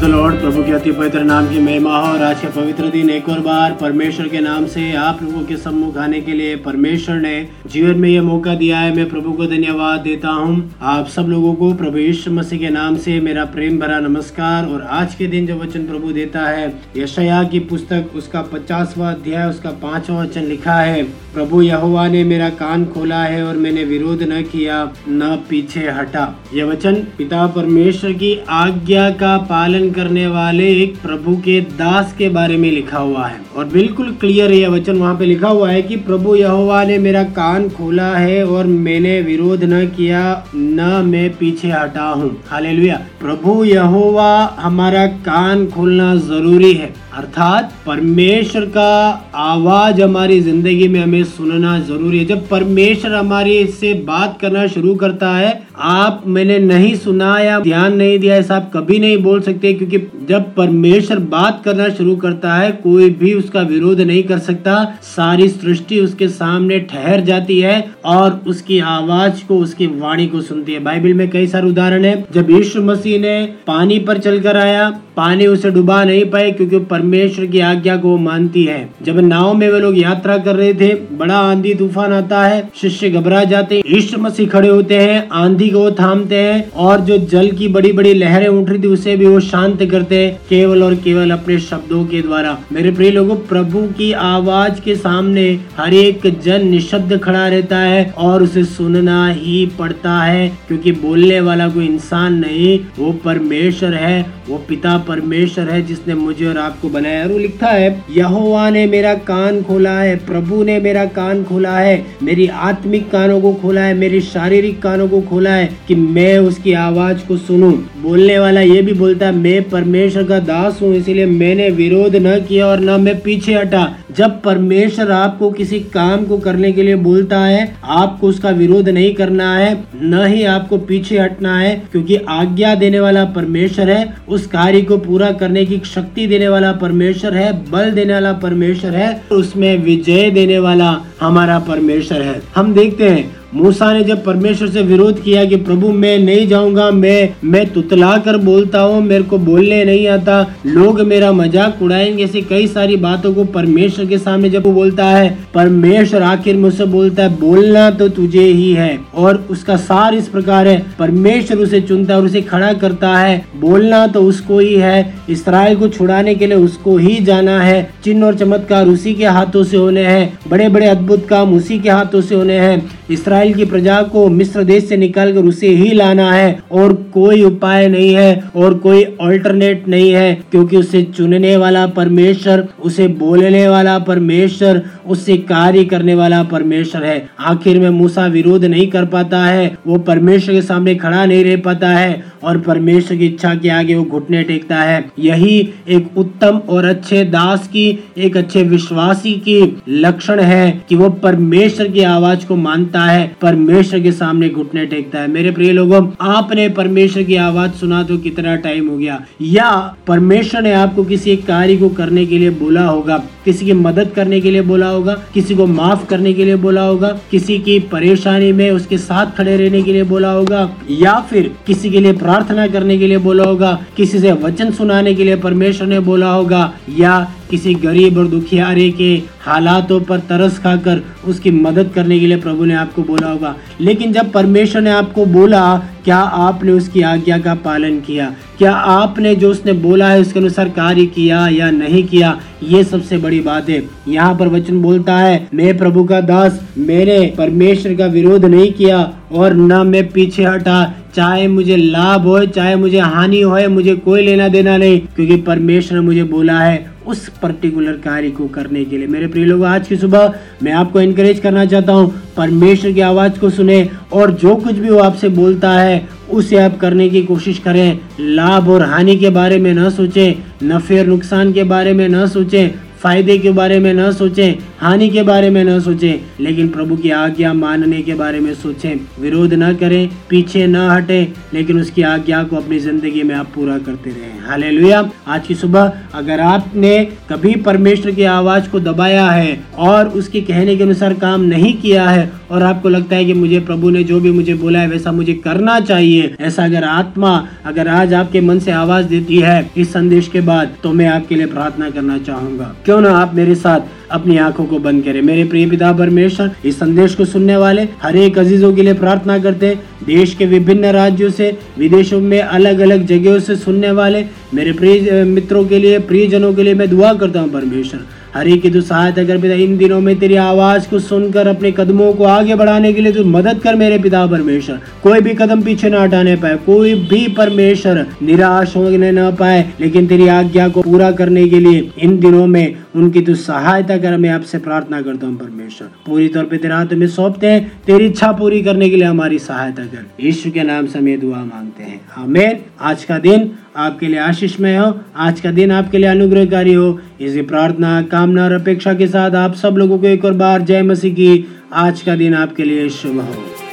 The Lord प्रभु के अति पवित्र नाम की महिमा हो और आज के पवित्र दिन एक और बार परमेश्वर के नाम से आप लोगों के सम्मुख आने के लिए परमेश्वर ने जीवन में यह मौका दिया है। मैं प्रभु को धन्यवाद देता हूँ। आप सब लोगों को प्रभु यीशु मसीह के नाम से मेरा प्रेम भरा नमस्कार। और आज के दिन जो वचन प्रभु देता है यशया की पुस्तक, उसका पचासवा अध्याय, उसका पांचवा वचन लिखा है, प्रभु यहोवा ने मेरा कान खोला है और मैंने विरोध न किया, न पीछे हटा। यह वचन पिता परमेश्वर की आज्ञा का पालन करने वाले एक प्रभु के दास के बारे में लिखा हुआ है। और बिल्कुल क्लियर यह वचन वहाँ पे लिखा हुआ है कि प्रभु यहोवा ने मेरा कान खोला है और मैंने विरोध न किया, न मैं पीछे हटा हूँ। हालेलुया। प्रभु यहोवा, हमारा कान खोलना ज़रूरी है। अर्थात परमेश्वर का आवाज़ हमारी ज़िंदगी में हमें सुनना ज़रूरी है। जब परमेश्वर हमारी से बात करना शुरू करता है आप मैंने नहीं सुना या ध्यान नहीं दिया, ऐसा आप कभी नहीं बोल सकते, क्योंकि जब परमेश्वर बात करना शुरू करता है, कोई भी उसका विरोध नहीं कर सकता। सारी सृष्टि उसके सामने ठहर जाती है और उसकी आवाज़ को, उसकी वाणी को सुनती है। बाइबल में कई सारे उदाहरण है। जब यीशु मसीह ने पानी पर चलकर आया, पानी उसे डुबा नहीं पाए, क्योंकि परमेश्वर की आज्ञा को मानती है। जब नाव में वे लोग यात्रा कर रहे थे, बड़ा आंधी तूफ़ान आता है, शिष्य घबरा जाते यीशु मसीह खड़े होते हैं, आंधी को थामते हैं और जो जल की बड़ी बड़ी लहरें उठ रही थी, उसे भी वो शांत करते हैं, केवल और केवल अपने शब्दों के द्वारा। मेरे प्रिय लोगों, प्रभु की आवाज़ के सामने हर एक जन निशब्द खड़ा रहता है और उसे सुनना ही पड़ता है, क्योंकि बोलने वाला कोई इंसान नहीं, वो परमेश्वर है, वो पिता परमेश्वर है, जिसने मुझे और आपको बनाया। और वो लिखता है, यहोवा ने मेरा कान खोला है, प्रभु ने मेरा कान खोला है, मेरी आत्मिक कानों को खोला है, मेरी शारीरिक कानों को खोला है कि मैं उसकी आवाज़ को सुनूं। बोलने वाला ये भी बोलता है मैं परमेश्वर का दास हूँ, इसीलिए मैंने विरोध न किया और न मैं पीछे हटा। जब परमेश्वर आपको किसी काम को करने के लिए बोलता है, आपको उसका विरोध नहीं करना है, न ही आपको पीछे हटना है, क्योंकि आज्ञा देने वाला परमेश्वर है, उस कार्य को पूरा करने की शक्ति देने वाला परमेश्वर है, बल देने वाला परमेश्वर है उसमें विजय देने वाला हमारा परमेश्वर है। हम देखते हैं मूसा ने जब परमेश्वर से विरोध किया कि प्रभु, मैं नहीं जाऊँगा, मैं मैं तुतला कर बोलता हूँ, मेरे को बोलने नहीं आता, लोग मेरा मज़ाक उड़ाएँगे ऐसी कई सारी बातों को परमेश्वर के सामने जब वो बोलता है, परमेश्वर आखिर मुझसे बोलता है, बोलना तो तुझे ही है, और उसका सार इस प्रकार है, परमेश्वर उसे चुनता है और उसे खड़ा करता है, बोलना तो उसको ही है, इसराइल को छुड़ाने के लिए उसको ही जाना है, चिन्ह और चमत्कार उसी के हाथों से होने हैं बड़े बड़े अद्भुत काम उसी के हाथों से होने हैं, इसराइल इसराइल की प्रजा को मिस्र देश से निकालकर उसे ही लाना है। और कोई उपाय नहीं है और कोई ऑल्टरनेट नहीं है, क्योंकि उसे चुनने वाला परमेश्वर, उसे बोलने वाला परमेश्वर, उससे कार्य करने वाला परमेश्वर है। आखिर में मूसा विरोध नहीं कर पाता है, वो परमेश्वर के सामने खड़ा नहीं रह पाता है और परमेश्वर की इच्छा के आगे वो घुटने टेकता है। यही एक उत्तम और अच्छे दास की, एक अच्छे विश्वासी की लक्षण है कि वो परमेश्वर की आवाज़ को मानता है परमेश्वर के सामने घुटने टेकता है। मेरे प्रिय लोगों, आपने परमेश्वर की आवाज़ सुना तो कितना टाइम हो गया। या परमेश्वर ने आपको किसी एक कार्य को करने के लिए बोला होगा, किसी की मदद करने के लिए बोला होगा, किसी को माफ़ करने के लिए बोला होगा, किसी की परेशानी में उसके साथ खड़े रहने के लिए बोला होगा, या फिर किसी के लिए प्रार्थना करने के लिए बोला होगा, किसी से वचन सुनाने के लिए परमेश्वर ने बोला होगा, या किसी गरीब और दुखियारे के हालातों पर तरस खाकर उसकी मदद करने के लिए प्रभु ने आपको बोला होगा। लेकिन जब परमेश्वर ने आपको बोला क्या आपने उसकी आज्ञा का पालन किया? क्या आपने जो उसने बोला है उसके अनुसार कार्य किया या नहीं किया? ये सबसे बड़ी बात है। यहाँ पर वचन बोलता है, मैं प्रभु का दास, मैंने परमेश्वर का विरोध नहीं किया और न मैं पीछे हटा। चाहे मुझे लाभ हो चाहे मुझे हानि हो मुझे कोई लेना देना नहीं, क्योंकि परमेश्वर ने मुझे बोला है उस पर्टिकुलर कार्य को करने के लिए। मेरे प्रिय लोग, आज की सुबह मैं आपको इनकरेज करना चाहता हूँ, परमेश्वर की आवाज़ को सुने और जो कुछ भी वो आपसे बोलता है उसे आप करने की कोशिश करें। लाभ और हानि के बारे में न सोचें नफे और नुकसान के बारे में न सोचें। फ़ायदे के बारे में न सोचें, हानि के बारे में न सोचें, लेकिन प्रभु की आज्ञा मानने के बारे में सोचें। विरोध न करें, पीछे न हटें, लेकिन उसकी आज्ञा को अपनी ज़िंदगी में आप पूरा करते रहें। हाले आज की सुबह अगर आपने कभी परमेश्वर की आवाज़ को दबाया है और उसके कहने के अनुसार काम नहीं किया है और आपको लगता है कि मुझे प्रभु ने जो भी मुझे बोला है, वैसा मुझे करना चाहिए, ऐसा अगर आत्मा अगर आज आपके मन से आवाज़ देती है, इस संदेश के बाद तो मैं आपके लिए प्रार्थना करना चाहूँगा। क्यों ना आप मेरे साथ अपनी आँखों को बंद करें? मेरे प्रिय पिता परमेश्वर, इस संदेश को सुनने वाले हर एक अजीजों के लिए प्रार्थना करते हैं। देश के विभिन्न राज्यों से, विदेशों में अलग अलग जगहों से सुनने वाले मेरे प्रिय, मित्रों के लिए, प्रियजनों के लिए मैं दुआ करता हूँ परमेश्वर। हर की तू सहायता कर पिता इन दिनों में तेरी आवाज़ को सुनकर अपने कदमों को आगे बढ़ाने के लिए तू मदद कर मेरे पिता परमेश्वर। कोई भी कदम पीछे ना हटाने पाए, कोई भी परमेश्वर निराश होने न पाए, लेकिन तेरी आज्ञा को पूरा करने के लिए इन दिनों में उनकी तू सहायता कर, मैं आपसे प्रार्थना करता हूँ परमेश्वर। पूरी तौर पर तेरा हाथ में सौंपते हैं, तेरी इच्छा पूरी करने के लिए हमारी सहायता कर। ईश्वर के नाम से हमें दुआ मांगते हैं। हमें आज का दिन आपके लिए आशीषमय हो। आज का दिन आपके लिए अनुग्रहकारी हो। इसी प्रार्थना, कामना और अपेक्षा के साथ आप सब लोगों को एक और बार जय मसीह की। आज का दिन आपके लिए शुभ हो।